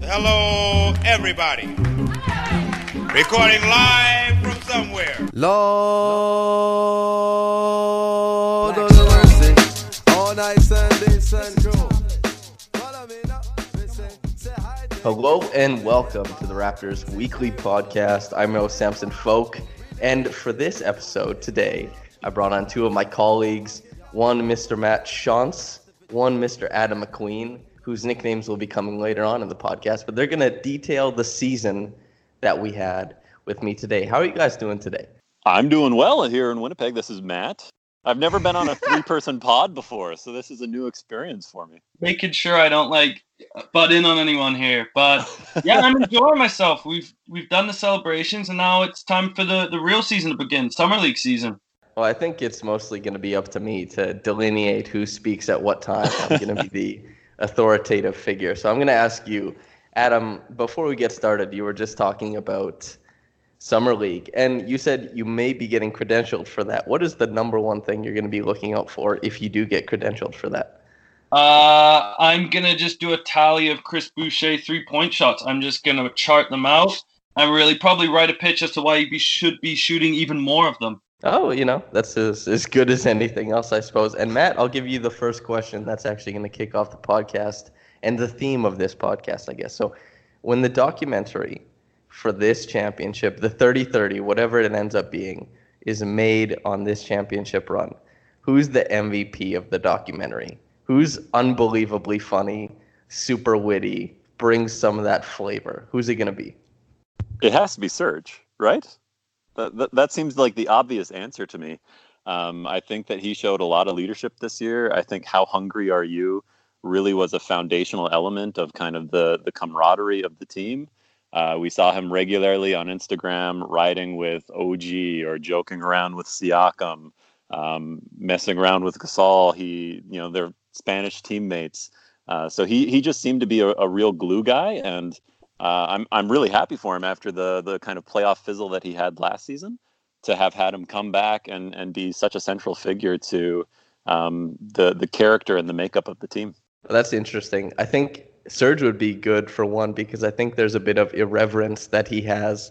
Hello, everybody. Recording live from somewhere. Lord, Lord of mercy. All night Sunday, sun crew. Follow me now. Listen, say hi to- Hello and welcome to the Raptors Weekly Podcast. I'm your host, Samson Folk, and for this episode today, I brought on two of my colleagues. One, Mr. Matt Shantz, one, Mr. Adam McQueen, whose nicknames will be coming later on in the podcast. But they're going to detail the season that we had with me today. How are you guys doing today? I'm doing well here in Winnipeg. This is Matt. I've never been on a three person pod before, so this is a new experience for me. making sure I don't like butt in on anyone here. But yeah, I'm enjoying myself. We've we've done the celebrations, and now it's time for the the real season to begin, summer league season. Well, I think it's mostly going to be up to me to delineate who speaks at what time. I'm going to be the authoritative figure. So I'm going to ask you, Adam, before we get started, you were just talking about Summer League, and you said you may be getting credentialed for that. What is the number one thing you're going to be looking out for if you do get credentialed for that? Uh, I'm gonna just do a tally of Chris Boucher three point shots. I'm just gonna chart them out and really probably write a pitch as to why he be, should be shooting even more of them. Oh, you know, that's as, as good as anything else, I suppose. And Matt, I'll give you the first question that's actually going to kick off the podcast and the theme of this podcast, I guess. So, when the documentary for this championship, the 30 30, whatever it ends up being, is made on this championship run, who's the MVP of the documentary? Who's unbelievably funny, super witty, brings some of that flavor? Who's it going to be? It has to be Serge, right? That, that, seems like the obvious answer to me. Um, I think that he showed a lot of leadership this year. I think How Hungry Are You really was a foundational element of kind of the, the camaraderie of the team. Uh, we saw him regularly on Instagram riding with OG or joking around with Siakam, um, messing around with Gasol. He, you know, they're Spanish teammates. Uh, so he he just seemed to be a, a real glue guy, and uh, I'm I'm really happy for him after the the kind of playoff fizzle that he had last season, to have had him come back and and be such a central figure to um, the the character and the makeup of the team. That's interesting. I think Serge would be good for one because I think there's a bit of irreverence that he has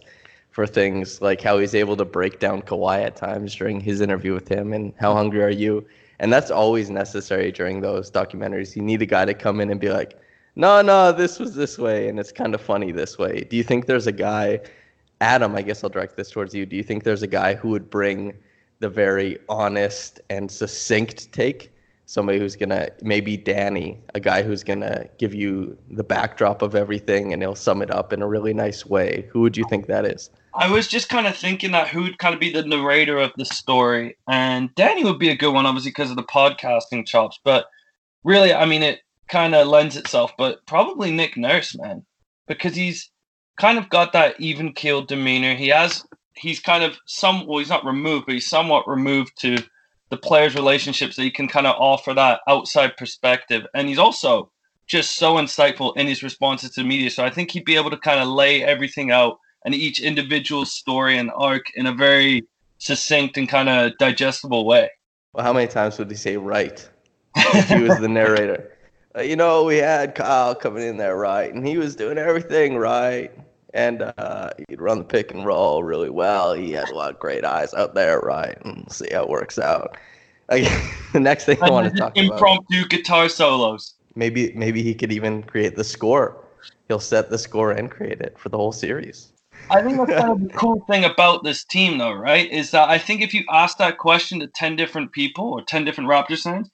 for things like how he's able to break down Kawhi at times during his interview with him and how hungry are you? And that's always necessary during those documentaries. You need a guy to come in and be like, no, no, this was this way, and it's kind of funny this way. Do you think there's a guy, Adam? I guess I'll direct this towards you. Do you think there's a guy who would bring the very honest and succinct take? Somebody who's gonna maybe Danny, a guy who's gonna give you the backdrop of everything, and he'll sum it up in a really nice way. Who would you think that is? I was just kind of thinking that who would kind of be the narrator of the story, and Danny would be a good one, obviously because of the podcasting chops. But really, I mean, it kind of lends itself. But probably Nick Nurse, man, because he's kind of got that even keeled demeanor. He has, he's kind of some, well, he's not removed, but he's somewhat removed to the players' relationships that he can kind of offer that outside perspective, and he's also just so insightful in his responses to the media. So I think he'd be able to kind of lay everything out and each individual story and arc in a very succinct and kind of digestible way. Well, how many times would he say right if he was the narrator? Uh, you know, we had Kyle coming in there right, and he was doing everything right. And uh, he'd run the pick and roll really well. He had a lot of great eyes out there, right? And see how it works out. Like, the next thing I want to talk impromptu about. Impromptu guitar solos. Maybe maybe he could even create the score. He'll set the score and create it for the whole series. I think that's kind of the cool thing about this team, though, right? Is that I think if you ask that question to 10 different people or 10 different Raptors fans,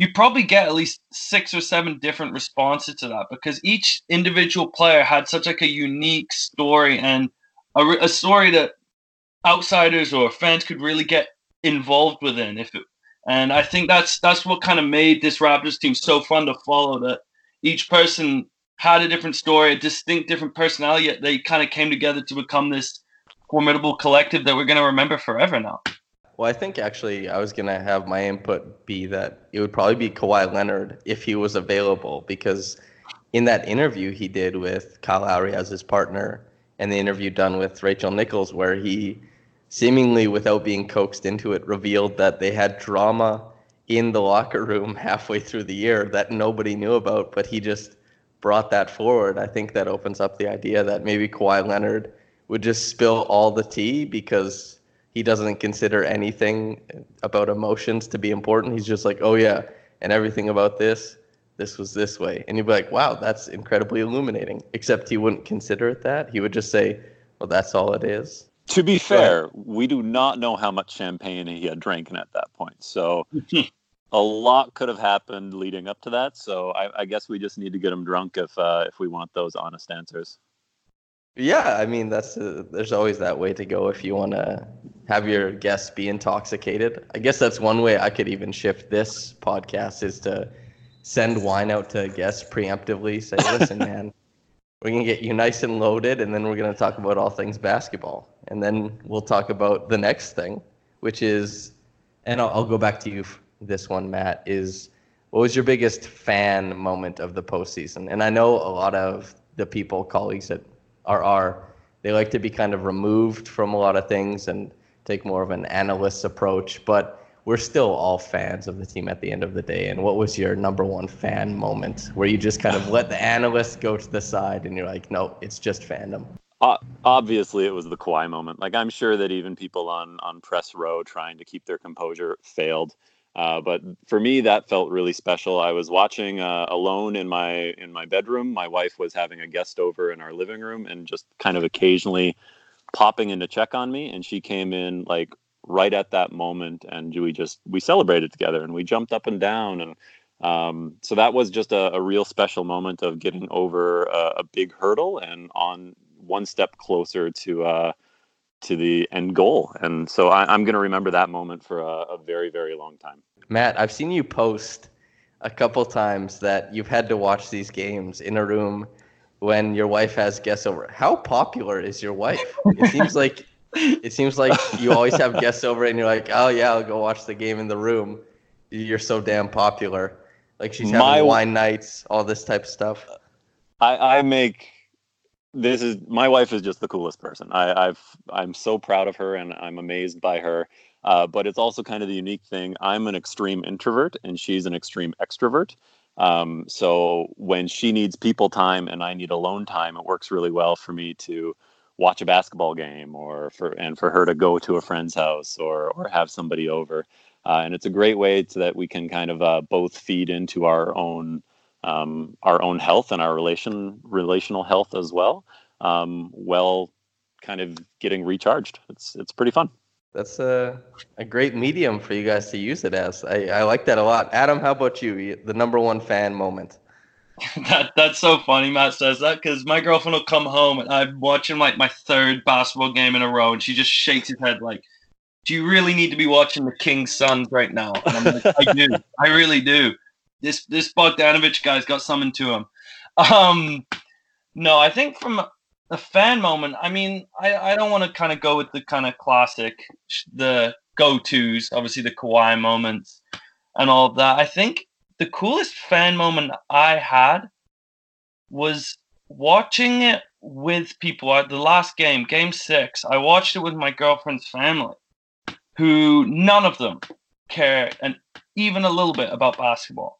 you probably get at least six or seven different responses to that because each individual player had such like a unique story and a, a story that outsiders or fans could really get involved within if it, and I think that's that's what kind of made this Raptors team so fun to follow that each person had a different story, a distinct different personality, yet they kind of came together to become this formidable collective that we're going to remember forever now. Well, I think actually I was going to have my input be that it would probably be Kawhi Leonard if he was available because in that interview he did with Kyle Lowry as his partner and the interview done with Rachel Nichols where he seemingly without being coaxed into it revealed that they had drama in the locker room halfway through the year that nobody knew about, but he just brought that forward. I think that opens up the idea that maybe Kawhi Leonard would just spill all the tea because he doesn't consider anything about emotions to be important. He's just like, oh yeah, and everything about this, this was this way. And you'd be like, wow, that's incredibly illuminating. Except he wouldn't consider it that. He would just say, well, that's all it is. To be fair, we do not know how much champagne he had drinking at that point. So a lot could have happened leading up to that. So I, I guess we just need to get him drunk if uh, if we want those honest answers. Yeah, I mean that's a, there's always that way to go if you want to have your guests be intoxicated. I guess that's one way I could even shift this podcast is to send wine out to guests preemptively. Say, listen, man, we're gonna get you nice and loaded, and then we're gonna talk about all things basketball, and then we'll talk about the next thing, which is, and I'll, I'll go back to you. This one, Matt, is what was your biggest fan moment of the postseason? And I know a lot of the people, colleagues that are they like to be kind of removed from a lot of things and take more of an analyst's approach, but we're still all fans of the team at the end of the day. And what was your number one fan moment where you just kind of let the analysts go to the side and you're like, no, it's just fandom? Uh, obviously, it was the Kawhi moment. Like I'm sure that even people on on press row trying to keep their composure failed. Uh, but for me, that felt really special. I was watching uh, alone in my in my bedroom. My wife was having a guest over in our living room, and just kind of occasionally popping in to check on me. And she came in like right at that moment, and we just we celebrated together, and we jumped up and down, and um, so that was just a, a, real special moment of getting over a, a, big hurdle and on one step closer to uh, to the end goal. And so I, am going to remember that moment for a, a, very, very long time. Matt, I've seen you post a couple times that you've had to watch these games in a room when your wife has guests over. How popular is your wife? It seems like it seems like you always have guests over and you're like, oh yeah, I'll go watch the game in the room. You're so damn popular. Like she's having My, wine nights, all this type of stuff. I, I make this is my wife is just the coolest person. I, I've I'm so proud of her and I'm amazed by her. Uh, but it's also kind of the unique thing. I'm an extreme introvert and she's an extreme extrovert. Um, so when she needs people time and I need alone time, it works really well for me to watch a basketball game or for and for her to go to a friend's house or or have somebody over. Uh, and it's a great way so that we can kind of uh, both feed into our own um, our own health and our relation relational health as well um, while kind of getting recharged it's it's pretty fun that's a, a great medium for you guys to use it as I, I like that a lot adam how about you the number one fan moment that that's so funny matt says that because my girlfriend will come home and i'm watching like my third basketball game in a row and she just shakes her head like do you really need to be watching the Kings Suns right now? And I'm like, I do. I really do this this Bogdanovich guy's got something to him. Um, no, I think from a fan moment, I mean, I, I don't want to kind of go with the kind of classic, the go tos, obviously the Kawhi moments and all of that. I think the coolest fan moment I had was watching it with people at the last game, game six. I watched it with my girlfriend's family, who none of them care and even a little bit about basketball.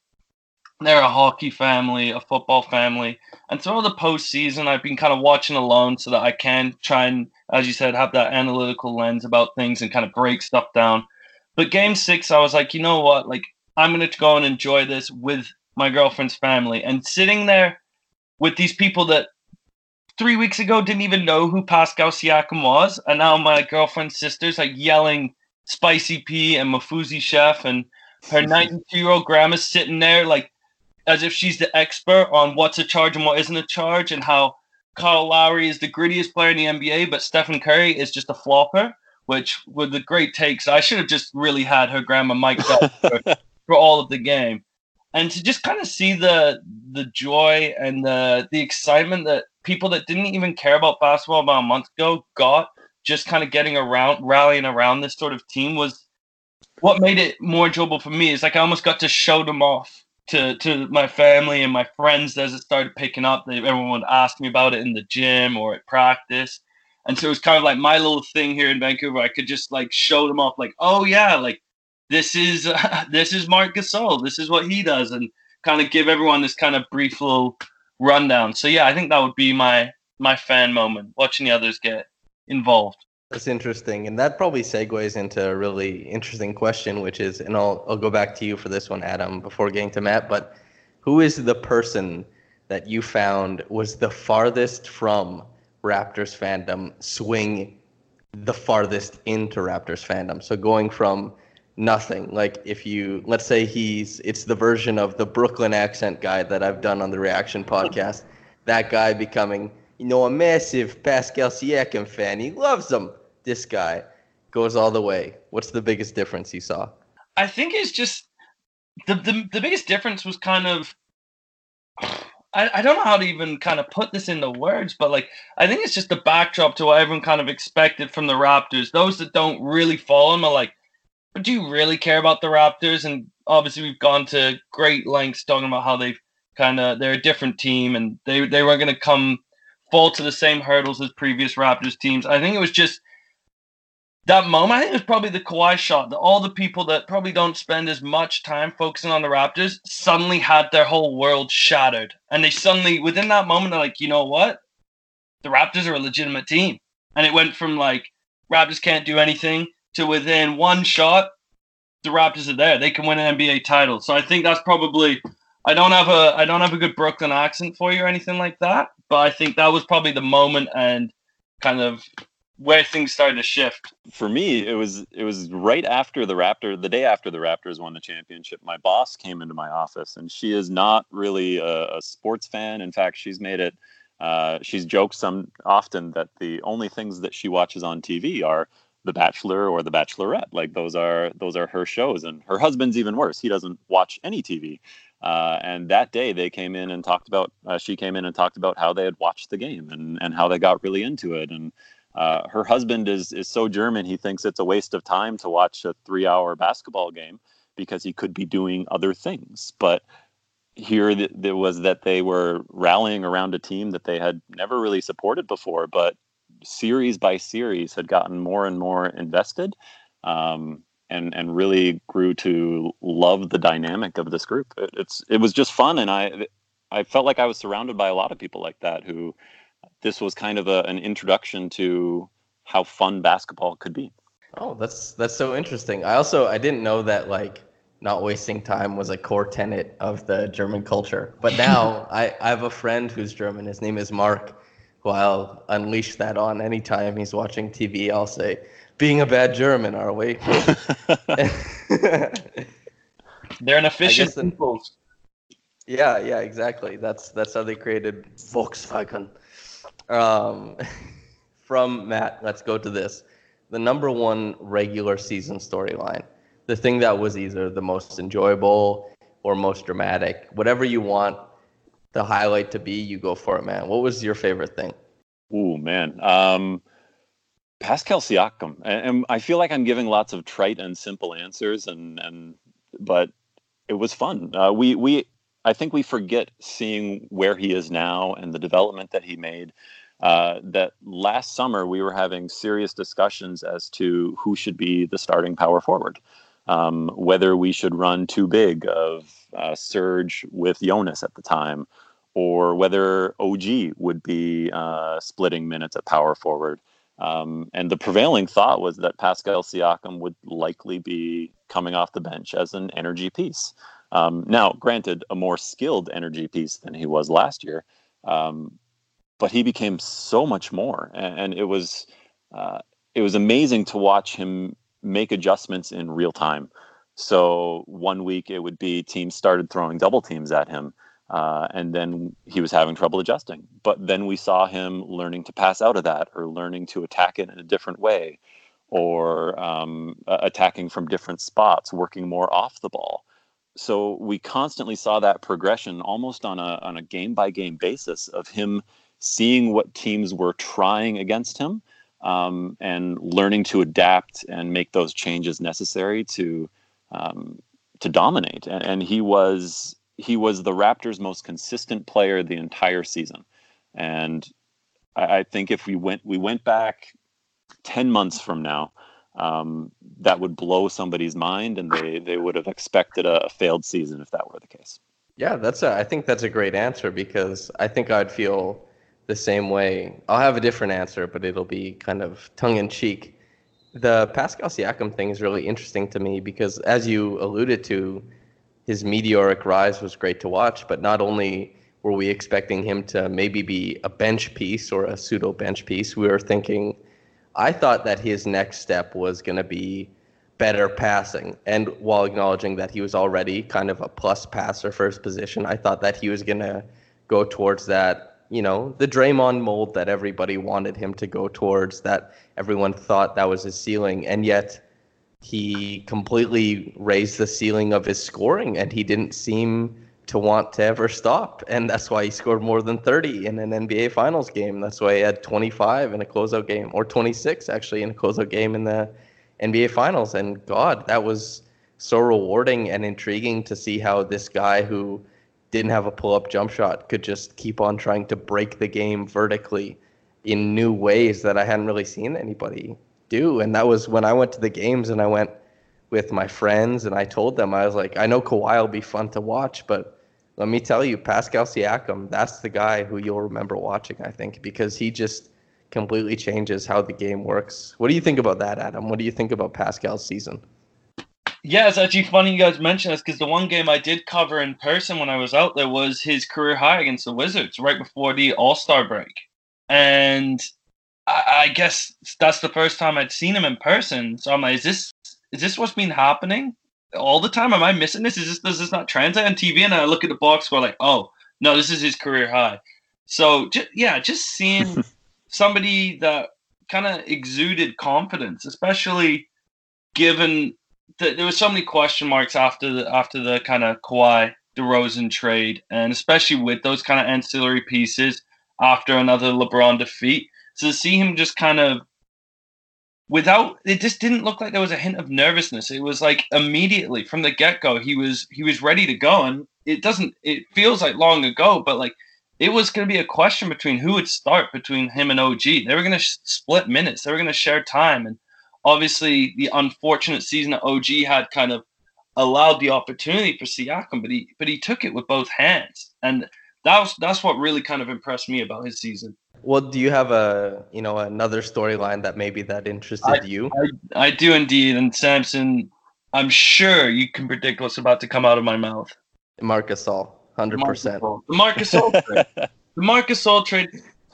They're a hockey family, a football family, and throughout the postseason, I've been kind of watching alone so that I can try and, as you said, have that analytical lens about things and kind of break stuff down. But game six, I was like, you know what? Like, I'm going to go and enjoy this with my girlfriend's family. And sitting there with these people that three weeks ago didn't even know who Pascal Siakam was, and now my girlfriend's sister's like yelling Spicy P and Mafuzzy Chef, and her 92 year old grandma's sitting there like as if she's the expert on what's a charge and what isn't a charge, and how Kyle Lowry is the grittiest player in the NBA, but Stephen Curry is just a flopper. Which were the great takes. I should have just really had her grandma mic'd up for, for all of the game and to just kind of see the the joy and the the excitement that people that didn't even care about basketball about a month ago got just kind of getting around rallying around this sort of team was what made it more enjoyable for me is like I almost got to show them off to to my family and my friends as it started picking up. They, everyone would ask me about it in the gym or at practice. And so it was kind of like my little thing here in Vancouver. I could just like show them off, like, oh yeah, like this is uh, this is Marc Gasol. This is what he does, and kind of give everyone this kind of brief little rundown. So yeah, I think that would be my my fan moment, watching the others get involved. That's interesting, and that probably segues into a really interesting question, which is, and I'll I'll go back to you for this one, Adam, before getting to Matt. But who is the person that you found was the farthest from Raptors fandom, swing the farthest into Raptors fandom? So going from nothing. Like if you let's say he's it's the version of the Brooklyn accent guy that I've done on the Reaction podcast. that guy becoming, you know, a massive Pascal Siakam fan. He loves him. This guy goes all the way. What's the biggest difference you saw? I think it's just the the, the biggest difference was kind of I, I don't know how to even kind of put this into words, but like I think it's just the backdrop to what everyone kind of expected from the Raptors. Those that don't really follow them are like, but do you really care about the Raptors? And obviously, we've gone to great lengths talking about how they've kind of they're a different team and they they weren't going to come fall to the same hurdles as previous Raptors teams. I think it was just that moment. I think it was probably the Kawhi shot that all the people that probably don't spend as much time focusing on the Raptors suddenly had their whole world shattered, and they suddenly within that moment they're like, you know what, the Raptors are a legitimate team, and it went from like Raptors can't do anything to within one shot, the Raptors are there. They can win an NBA title. So I think that's probably I don't have a I don't have a good Brooklyn accent for you or anything like that, but I think that was probably the moment and kind of where things started to shift. For me, it was it was right after the Raptor, the day after the Raptors won the championship. My boss came into my office, and she is not really a, a sports fan. In fact, she's made it. Uh, she's joked some often that the only things that she watches on TV are the Bachelor or The Bachelorette. Like those are those are her shows, and her husband's even worse. He doesn't watch any TV. Uh, and that day they came in and talked about. Uh, she came in and talked about how they had watched the game and and how they got really into it. And uh, her husband is is so German he thinks it's a waste of time to watch a three hour basketball game because he could be doing other things. But here there was that they were rallying around a team that they had never really supported before, but series by series had gotten more and more invested um, and and really grew to love the dynamic of this group. It, it's it was just fun, and I I felt like I was surrounded by a lot of people like that who this was kind of a, an introduction to how fun basketball could be. Oh, that's that's so interesting. I also I didn't know that like not wasting time was a core tenet of the German culture. But now I, I have a friend who's German. His name is Mark, who I'll unleash that on anytime he's watching TV. I'll say, being a bad German, are we? They're an efficient people. Yeah, yeah, exactly. That's that's how they created Volkswagen. Um, from Matt, let's go to this. The number one regular season storyline. The thing that was either the most enjoyable or most dramatic, whatever you want the highlight to be, you go for it, man. What was your favorite thing? Ooh, man. Um, Pascal Siakam, and, and I feel like I'm giving lots of trite and simple answers, and and but it was fun. Uh, we we I think we forget seeing where he is now and the development that he made. Uh, that last summer we were having serious discussions as to who should be the starting power forward, um, whether we should run too big of uh, Serge with Jonas at the time, or whether OG would be uh, splitting minutes at power forward. Um, and the prevailing thought was that Pascal Siakam would likely be coming off the bench as an energy piece. Um, now, granted, a more skilled energy piece than he was last year, um, but he became so much more, and, it was uh, it was amazing to watch him make adjustments in real time. So one week it would be teams started throwing double teams at him, uh, and then he was having trouble adjusting. But then we saw him learning to pass out of that, or learning to attack it in a different way, or um, attacking from different spots, working more off the ball so we constantly saw that progression almost on a on a game by game basis of him seeing what teams were trying against him um, and learning to adapt and make those changes necessary to um, to dominate. And, and, he was he was the Raptors' most consistent player the entire season. And I, I think if we went we went back ten months from now, um, that would blow somebody's mind, and they they would have expected a, failed season if that were the case. Yeah, that's a, I think that's a great answer because I think I'd feel the same way. I'll have a different answer, but it'll be kind of tongue in cheek. The Pascal Siakam thing is really interesting to me because, as you alluded to, his meteoric rise was great to watch. But not only were we expecting him to maybe be a bench piece or a pseudo bench piece, we were thinking I thought that his next step was going to be better passing. And while acknowledging that he was already kind of a plus passer for his position, I thought that he was going to go towards that, you know, the Draymond mold that everybody wanted him to go towards, that everyone thought that was his ceiling. And yet he completely raised the ceiling of his scoring and he didn't seem to want to ever stop. And that's why he scored more than 30 in an NBA Finals game. That's why he had 25 in a closeout game, or 26 actually in a closeout game in the NBA Finals. And God, that was so rewarding and intriguing to see how this guy who didn't have a pull up jump shot could just keep on trying to break the game vertically in new ways that I hadn't really seen anybody do. And that was when I went to the games and I went with my friends and I told them, I was like, I know Kawhi will be fun to watch, but let me tell you, Pascal Siakam, that's the guy who you'll remember watching, I think, because he just completely changes how the game works. What do you think about that, Adam? What do you think about Pascal's season? Yeah, it's actually funny you guys mention this because the one game I did cover in person when I was out there was his career high against the Wizards right before the All Star break. And I, I guess that's the first time I'd seen him in person. So I'm like, is this is this what's been happening? all the time? Am I missing this? Is this does this not translate on TV? And I look at the box score like, oh no, this is his career high. So yeah, just seeing somebody that kind of exuded confidence, especially given that there were so many question marks after the after the kind of Kawhi DeRozan trade, and especially with those kind of ancillary pieces after another LeBron defeat. So to see him just kind of without it just didn't look like there was a hint of nervousness. It was like immediately from the get-go he was he was ready to go and it doesn't it feels like long ago but like it was going to be a question between who would start between him and og they were going to sh- split minutes. They were going to share time and obviously the unfortunate season that og had kind of allowed the opportunity for siakam but he but he took it with both hands and that was that's what really kind of impressed me about his season well, do you have a you know another storyline that maybe that interested I, you? I, I do indeed, and Samson, I'm sure you can predict what's about to come out of my mouth. Marcus Gasol, hundred percent. The Marc Gasol trade. The Marcus Gasol trade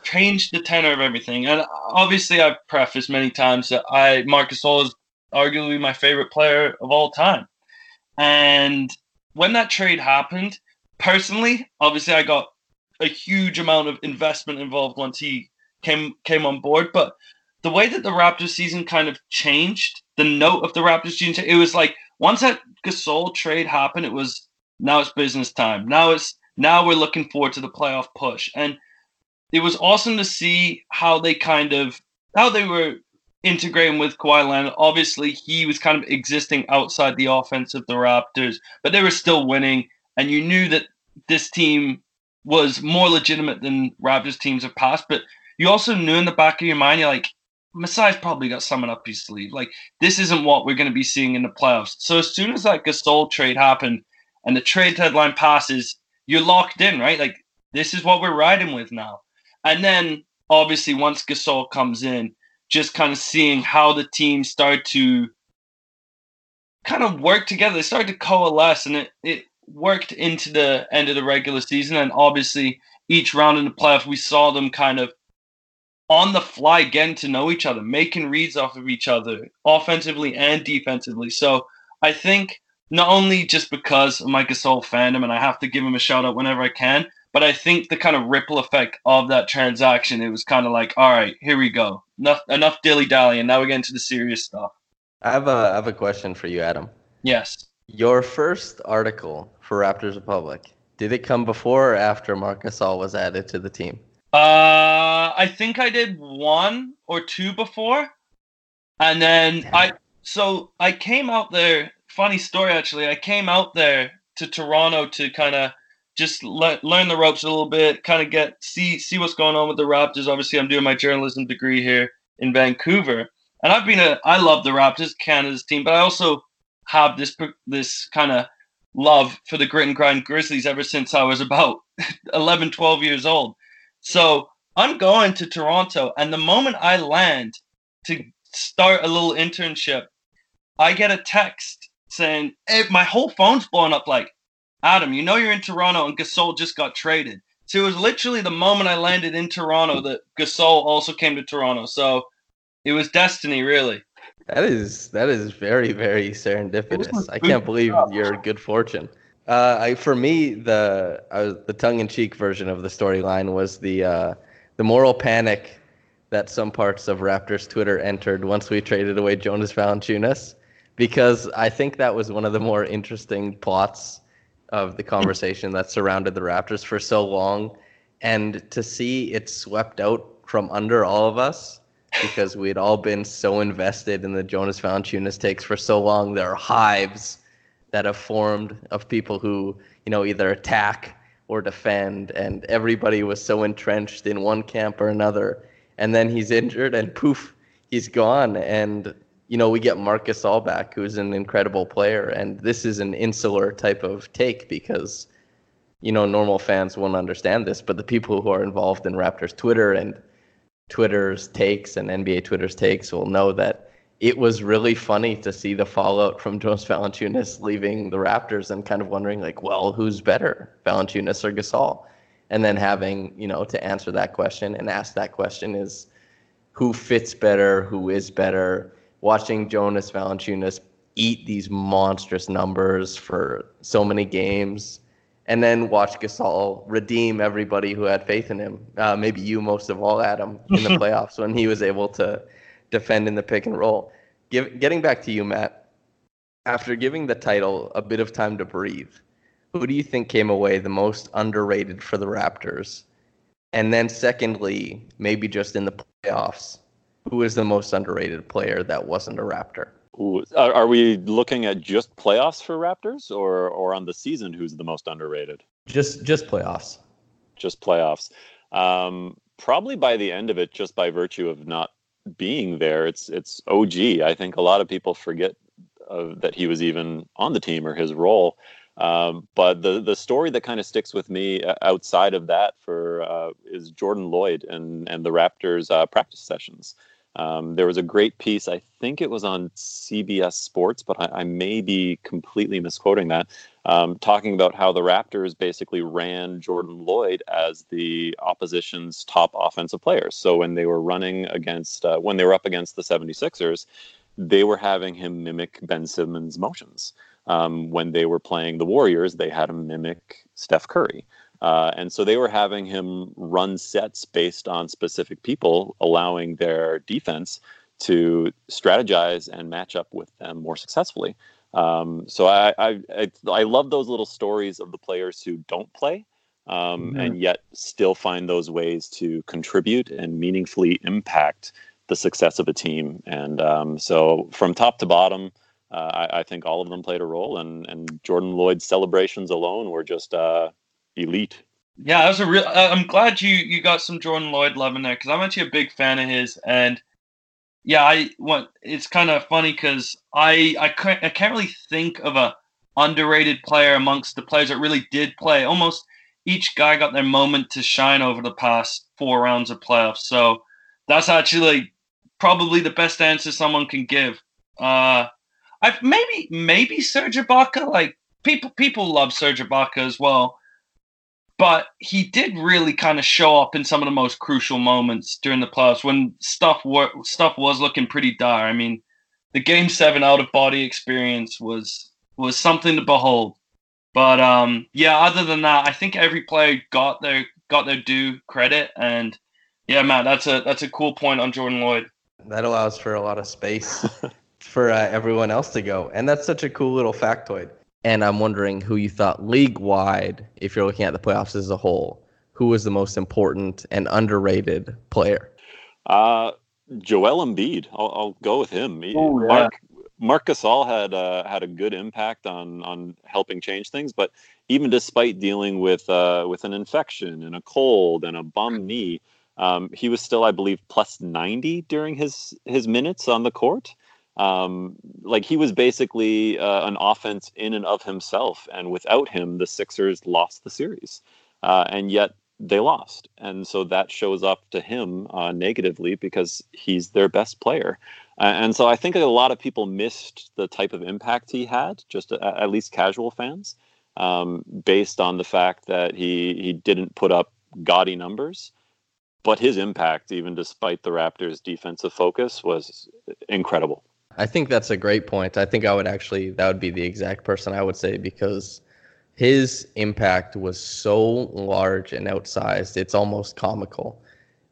changed the tenor of everything, and obviously I've prefaced many times that I Marc Gasol is arguably my favorite player of all time, and when that trade happened, personally, obviously I got a huge amount of investment involved once he came came on board. But the way that the Raptors season kind of changed, the note of the Raptors season, it was like once that Gasol trade happened, it was now it's business time. Now it's now we're looking forward to the playoff push, and it was awesome to see how they kind of how they were integrating with Kawhi Leonard. Obviously, he was kind of existing outside the offense of the Raptors, but they were still winning, and you knew that this team was more legitimate than Raptors teams have passed. But you also knew in the back of your mind, you're like, Masai's probably got someone up his sleeve. Like this isn't what we're going to be seeing in the playoffs. So as soon as that Gasol trade happened and the trade deadline passes, you're locked in, right? Like this is what we're riding with now. And then obviously once Gasol comes in, just kind of seeing how the team start to kind of work together. They started to coalesce, and it it worked into the end of the regular season. And obviously, each round in the playoff, we saw them kind of on the fly getting to know each other, making reads off of each other, offensively and defensively. So I think not only just because of my Gasol fandom, and I have to give him a shout out whenever I can, but I think the kind of ripple effect of that transaction, it was kind of like, all right, here we go. Enough, enough dilly dally, and now we get into the serious stuff. I have a, I have a question for you, Adam. Yes. Your first article for Raptors Republic, did it come before or after Marc Gasol was added to the team? Uh, I think I did one or two before, and then Damn. I so I came out there. Funny story, actually. I came out there to Toronto to kind of just le- learn the ropes a little bit, kind of get see see what's going on with the Raptors. Obviously, I'm doing my journalism degree here in Vancouver, and I've been a I love the Raptors, Canada's team, but I also have this this kind of love for the grit and grind Grizzlies ever since I was about 11, 12 years old. So I'm going to Toronto, and the moment I land to start a little internship, I get a text saying, "Hey, my whole phone's blowing up. Like, Adam, you know you're in Toronto, and Gasol just got traded." So it was literally the moment I landed in Toronto that Gasol also came to Toronto. So it was destiny, really. That is that is very very serendipitous. I can't believe your good fortune. Uh, I for me the uh, the tongue in cheek version of the storyline was the uh, the moral panic that some parts of Raptors Twitter entered once we traded away Jonas Valanciunas, because I think that was one of the more interesting plots of the conversation that surrounded the Raptors for so long, and to see it swept out from under all of us because we had all been so invested in the Jonas Valanciunas takes for so long. There are hives that have formed of people who you know either attack or defend, and everybody was so entrenched in one camp or another. And then he's injured, and poof, he's gone. And you know we get Marcus Gasol back, who's an incredible player, and this is an insular type of take because you know normal fans won't understand this, but the people who are involved in Raptors Twitter and Twitter's takes and NBA Twitter's takes will know that it was really funny to see the fallout from Jonas Valanciunas leaving the Raptors and kind of wondering like, well, who's better, Valanciunas or Gasol? And then having, you know, to answer that question and ask that question is who fits better, who is better. Watching Jonas Valanciunas eat these monstrous numbers for so many games and then watch Gasol redeem everybody who had faith in him. Uh, maybe you most of all, Adam, in the playoffs when he was able to defend in the pick and roll. Give, getting back to you, Matt, after giving the title a bit of time to breathe, who do you think came away the most underrated for the Raptors? And then, secondly, maybe just in the playoffs, who is the most underrated player that wasn't a Raptor? Ooh, are we looking at just playoffs for Raptors, or or on the season? Who's the most underrated? Just just playoffs. Just playoffs. Um, probably by the end of it, just by virtue of not being there. It's it's OG. I think a lot of people forget uh, that he was even on the team or his role. Um, but the the story that kind of sticks with me uh, outside of that for uh, is Jordan Loyd and and the Raptors uh, practice sessions. Um, there was a great piece, I think it was on CBS Sports, but I, I may be completely misquoting that, um, talking about how the Raptors basically ran Jordan Loyd as the opposition's top offensive player. So when they were running against, uh, when they were up against the 76ers, they were having him mimic Ben Simmons' motions. Um, when they were playing the Warriors, they had him mimic Steph Curry. Uh, and so they were having him run sets based on specific people, allowing their defense to strategize and match up with them more successfully. Um, so I, I, I, I, love those little stories of the players who don't play um, mm-hmm. and yet still find those ways to contribute and meaningfully impact the success of a team. And um, so from top to bottom, uh, I, I, think all of them played a role, and and Jordan Loyd's celebrations alone were just uh, elite. Yeah, that was a real. Uh, I'm glad you you got some Jordan Loyd love in there because I'm actually a big fan of his, and yeah, I what it's kind of funny because I I can't I can't really think of a underrated player amongst the players that really did play. Almost each guy got their moment to shine over the past four rounds of playoffs. So that's actually probably the best answer someone can give. Uh, I maybe maybe Serge Ibaka. Like people people love Serge Ibaka as well, but he did really kind of show up in some of the most crucial moments during the playoffs when stuff were stuff was looking pretty dire. I mean, the Game Seven out of body experience was was something to behold. But um, yeah, other than that, I think every player got their got their due credit, and yeah, Matt, that's a that's a cool point on Jordan Loyd. That allows for a lot of space for uh, everyone else to go. And that's such a cool little factoid. And I'm wondering who you thought league wide, if you're looking at the playoffs as a whole, who was the most important and underrated player? Uh, Joel Embiid. I'll, I'll go with him. Oh, yeah. Mark Marc Gasol had uh, had a good impact on on helping change things, but even despite dealing with uh, with an infection and a cold and a bum knee, um, he was still, I believe, plus ninety during his his minutes on the court. Um, like he was basically uh, an offense in and of himself, and without him, the Sixers lost the series, uh, and yet they lost, and so that shows up to him uh, negatively because he's their best player, and so I think a lot of people missed the type of impact he had, just at least casual fans, um, based on the fact that he he didn't put up gaudy numbers. But his impact, even despite the Raptors' defensive focus, was incredible. I think that's a great point. I think I would actually that would be the exact person I would say because his impact was so large and outsized. It's almost comical.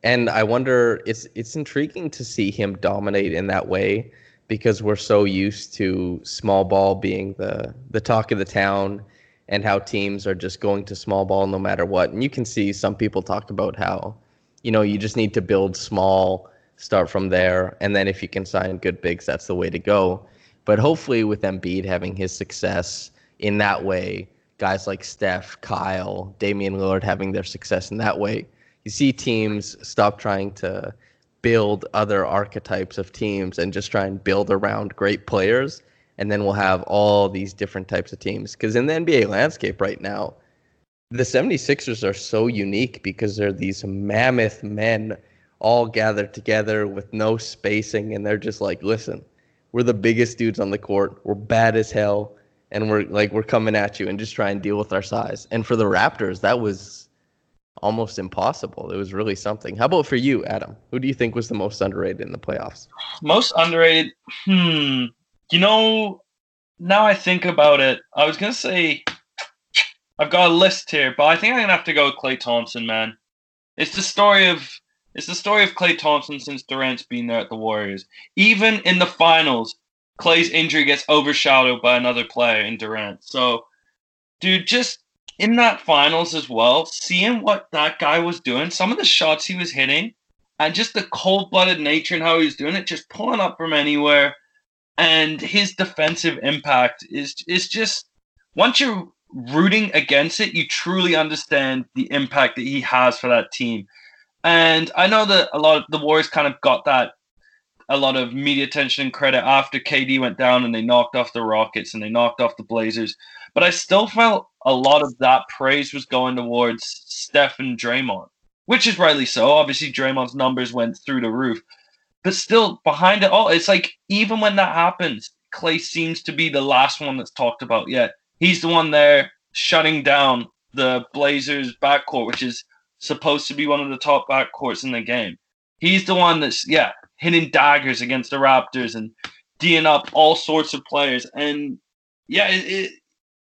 And I wonder it's it's intriguing to see him dominate in that way because we're so used to small ball being the the talk of the town and how teams are just going to small ball no matter what. And you can see some people talk about how you know you just need to build small start from there. And then if you can sign good bigs, that's the way to go. But hopefully, with Embiid having his success in that way, guys like Steph, Kyle, Damian Lillard having their success in that way, you see teams stop trying to build other archetypes of teams and just try and build around great players. And then we'll have all these different types of teams. Because in the NBA landscape right now, the 76ers are so unique because they're these mammoth men all gathered together with no spacing, and they're just like, listen, we're the biggest dudes on the court. We're bad as hell, and we're like we're coming at you and just try and deal with our size. And for the Raptors, that was almost impossible. It was really something. How about for you, Adam? Who do you think was the most underrated in the playoffs? Most underrated? Hmm. You know, now I think about it, I was gonna say I've got a list here, but I think I'm gonna have to go with Klay Thompson, man. It's the story of it's the story of Klay Thompson since Durant's been there at the Warriors. Even in the finals, Klay's injury gets overshadowed by another player in Durant. So, dude, just in that finals as well, seeing what that guy was doing, some of the shots he was hitting, and just the cold blooded nature and how he was doing it, just pulling up from anywhere. And his defensive impact is is just once you're rooting against it, you truly understand the impact that he has for that team. And I know that a lot of the Warriors kind of got that a lot of media attention and credit after KD went down and they knocked off the Rockets and they knocked off the Blazers. But I still felt a lot of that praise was going towards Steph and Draymond, which is rightly so. Obviously, Draymond's numbers went through the roof. But still, behind it all, it's like even when that happens, Klay seems to be the last one that's talked about yet. He's the one there shutting down the Blazers backcourt, which is supposed to be one of the top backcourts in the game. He's the one that's yeah hitting daggers against the Raptors and D'ing up all sorts of players. And yeah, it, it,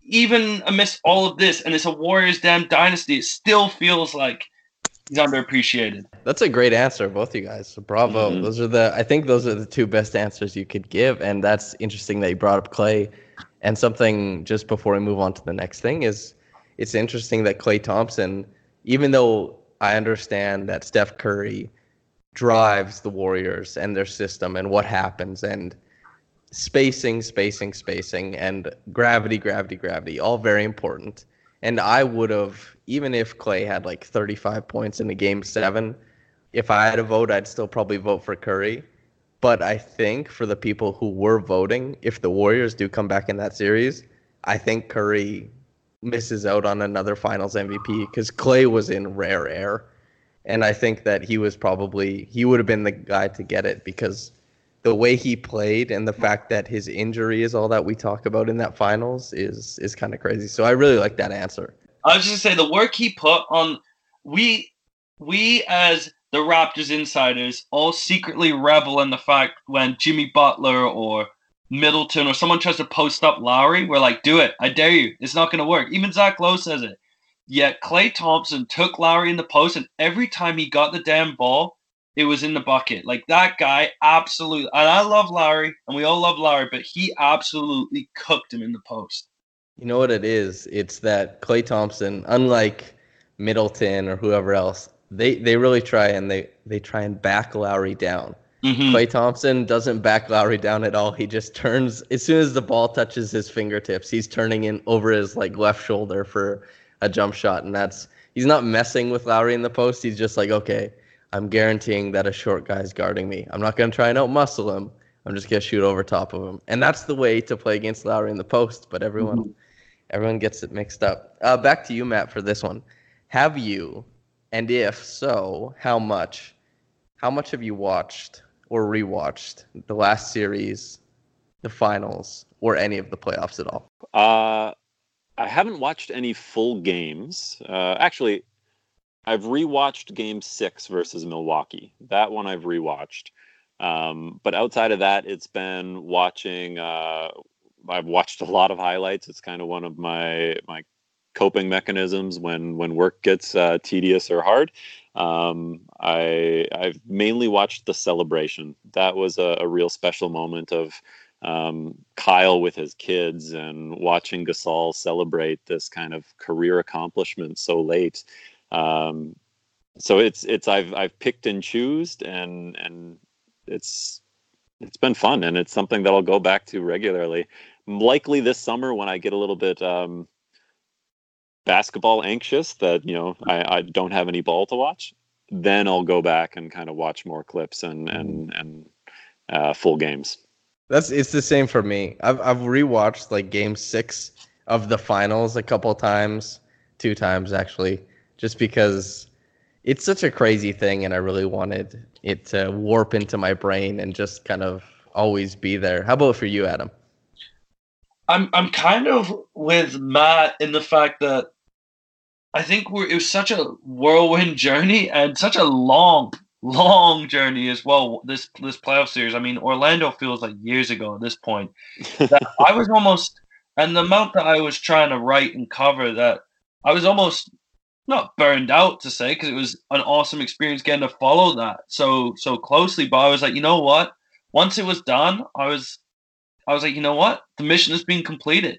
even amidst all of this, and it's a Warriors damn dynasty, it still feels like he's underappreciated. That's a great answer, both you guys. So bravo. Mm-hmm. Those are the I think those are the two best answers you could give, and that's interesting that you brought up Klay. And something just before we move on to the next thing is it's interesting that Klay Thompson even though I understand that Steph Curry drives the Warriors and their system and what happens and spacing, spacing, spacing, and gravity, gravity, gravity, all very important. And I would have, even if Klay had like 35 points in the game seven, if I had a vote, I'd still probably vote for Curry. But I think for the people who were voting, if the Warriors do come back in that series, I think Curry misses out on another finals MVP because Klay was in rare air and I think that he was probably he would have been the guy to get it because the way he played and the fact that his injury is all that we talk about in that finals is is kind of crazy. So I really like that answer. I was just gonna say the work he put on we we as the Raptors insiders all secretly revel in the fact when Jimmy Butler or Middleton or someone tries to post up Lowry, we're like, do it. I dare you. It's not gonna work. Even Zach Lowe says it. Yet Klay Thompson took Lowry in the post, and every time he got the damn ball, it was in the bucket. Like that guy, absolutely. And I love Lowry, and we all love Lowry, but he absolutely cooked him in the post. You know what it is? It's that Klay Thompson, unlike Middleton or whoever else, they they really try and they they try and back Lowry down. Mm-hmm. Klay Thompson doesn't back Lowry down at all. He just turns as soon as the ball touches his fingertips, he's turning in over his like left shoulder for a jump shot, and that's he's not messing with Lowry in the post. He's just like, okay, I'm guaranteeing that a short guy's guarding me. I'm not gonna try and outmuscle him. I'm just gonna shoot over top of him, and that's the way to play against Lowry in the post. But everyone, mm-hmm. everyone gets it mixed up. Uh, back to you, Matt, for this one. Have you, and if so, how much? How much have you watched or rewatched the last series, the finals, or any of the playoffs at all? Uh, I haven't watched any full games. Uh, actually, I've rewatched Game Six versus Milwaukee. That one I've rewatched. Um, but outside of that, it's been watching. Uh, I've watched a lot of highlights. It's kind of one of my my coping mechanisms when when work gets uh, tedious or hard. Um, I I've mainly watched the celebration. That was a, a real special moment of um, Kyle with his kids and watching Gasol celebrate this kind of career accomplishment so late. Um, so it's it's I've I've picked and choosed and and it's it's been fun and it's something that I'll go back to regularly. Likely this summer when I get a little bit um, basketball anxious that you know I, I don't have any ball to watch, then I'll go back and kind of watch more clips and and and uh, full games. That's it's the same for me. I've I've rewatched like game six of the finals a couple times, two times actually, just because it's such a crazy thing and I really wanted it to warp into my brain and just kind of always be there. How about for you, Adam? I'm I'm kind of with Matt in the fact that I think we're, it was such a whirlwind journey and such a long long journey as well. This this playoff series. I mean, Orlando feels like years ago at this point. I was almost, and the amount that I was trying to write and cover, that I was almost not burned out to say because it was an awesome experience getting to follow that so so closely. But I was like, you know what? Once it was done, I was I was like, you know what? The mission has been completed.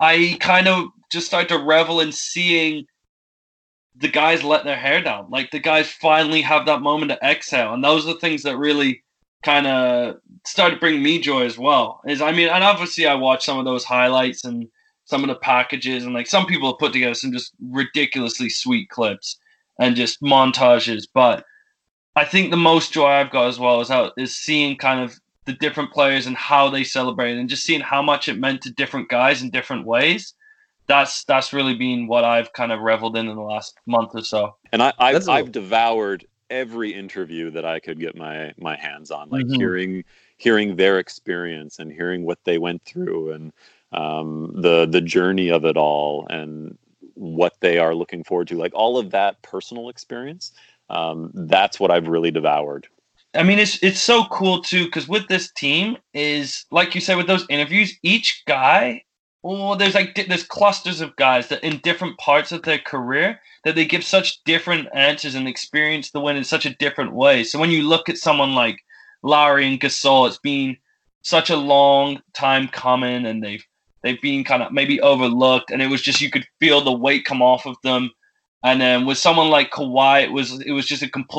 I kind of just started to revel in seeing the guys let their hair down. Like the guys finally have that moment to exhale, and those are the things that really kind of started bringing me joy as well. Is I mean, and obviously I watched some of those highlights and some of the packages, and like some people have put together some just ridiculously sweet clips and just montages. But I think the most joy I've got as well is is seeing kind of the different players and how they celebrate, and just seeing how much it meant to different guys in different ways that's that's really been what I've kind of reveled in in the last month or so. And I, I've, I've devoured every interview that I could get my my hands on, like mm-hmm. hearing hearing their experience and hearing what they went through and um, the the journey of it all and what they are looking forward to, like all of that personal experience. Um, that's what I've really devoured. I mean, it's it's so cool too because with this team is like you said with those interviews, each guy well, there's like there's clusters of guys that in different parts of their career that they give such different answers and experience the win in such a different way. So when you look at someone like Lowry and Gasol, it's been such a long time coming, and they've they've been kind of maybe overlooked, and it was just you could feel the weight come off of them. And then with someone like Kawhi, it was it was just a complete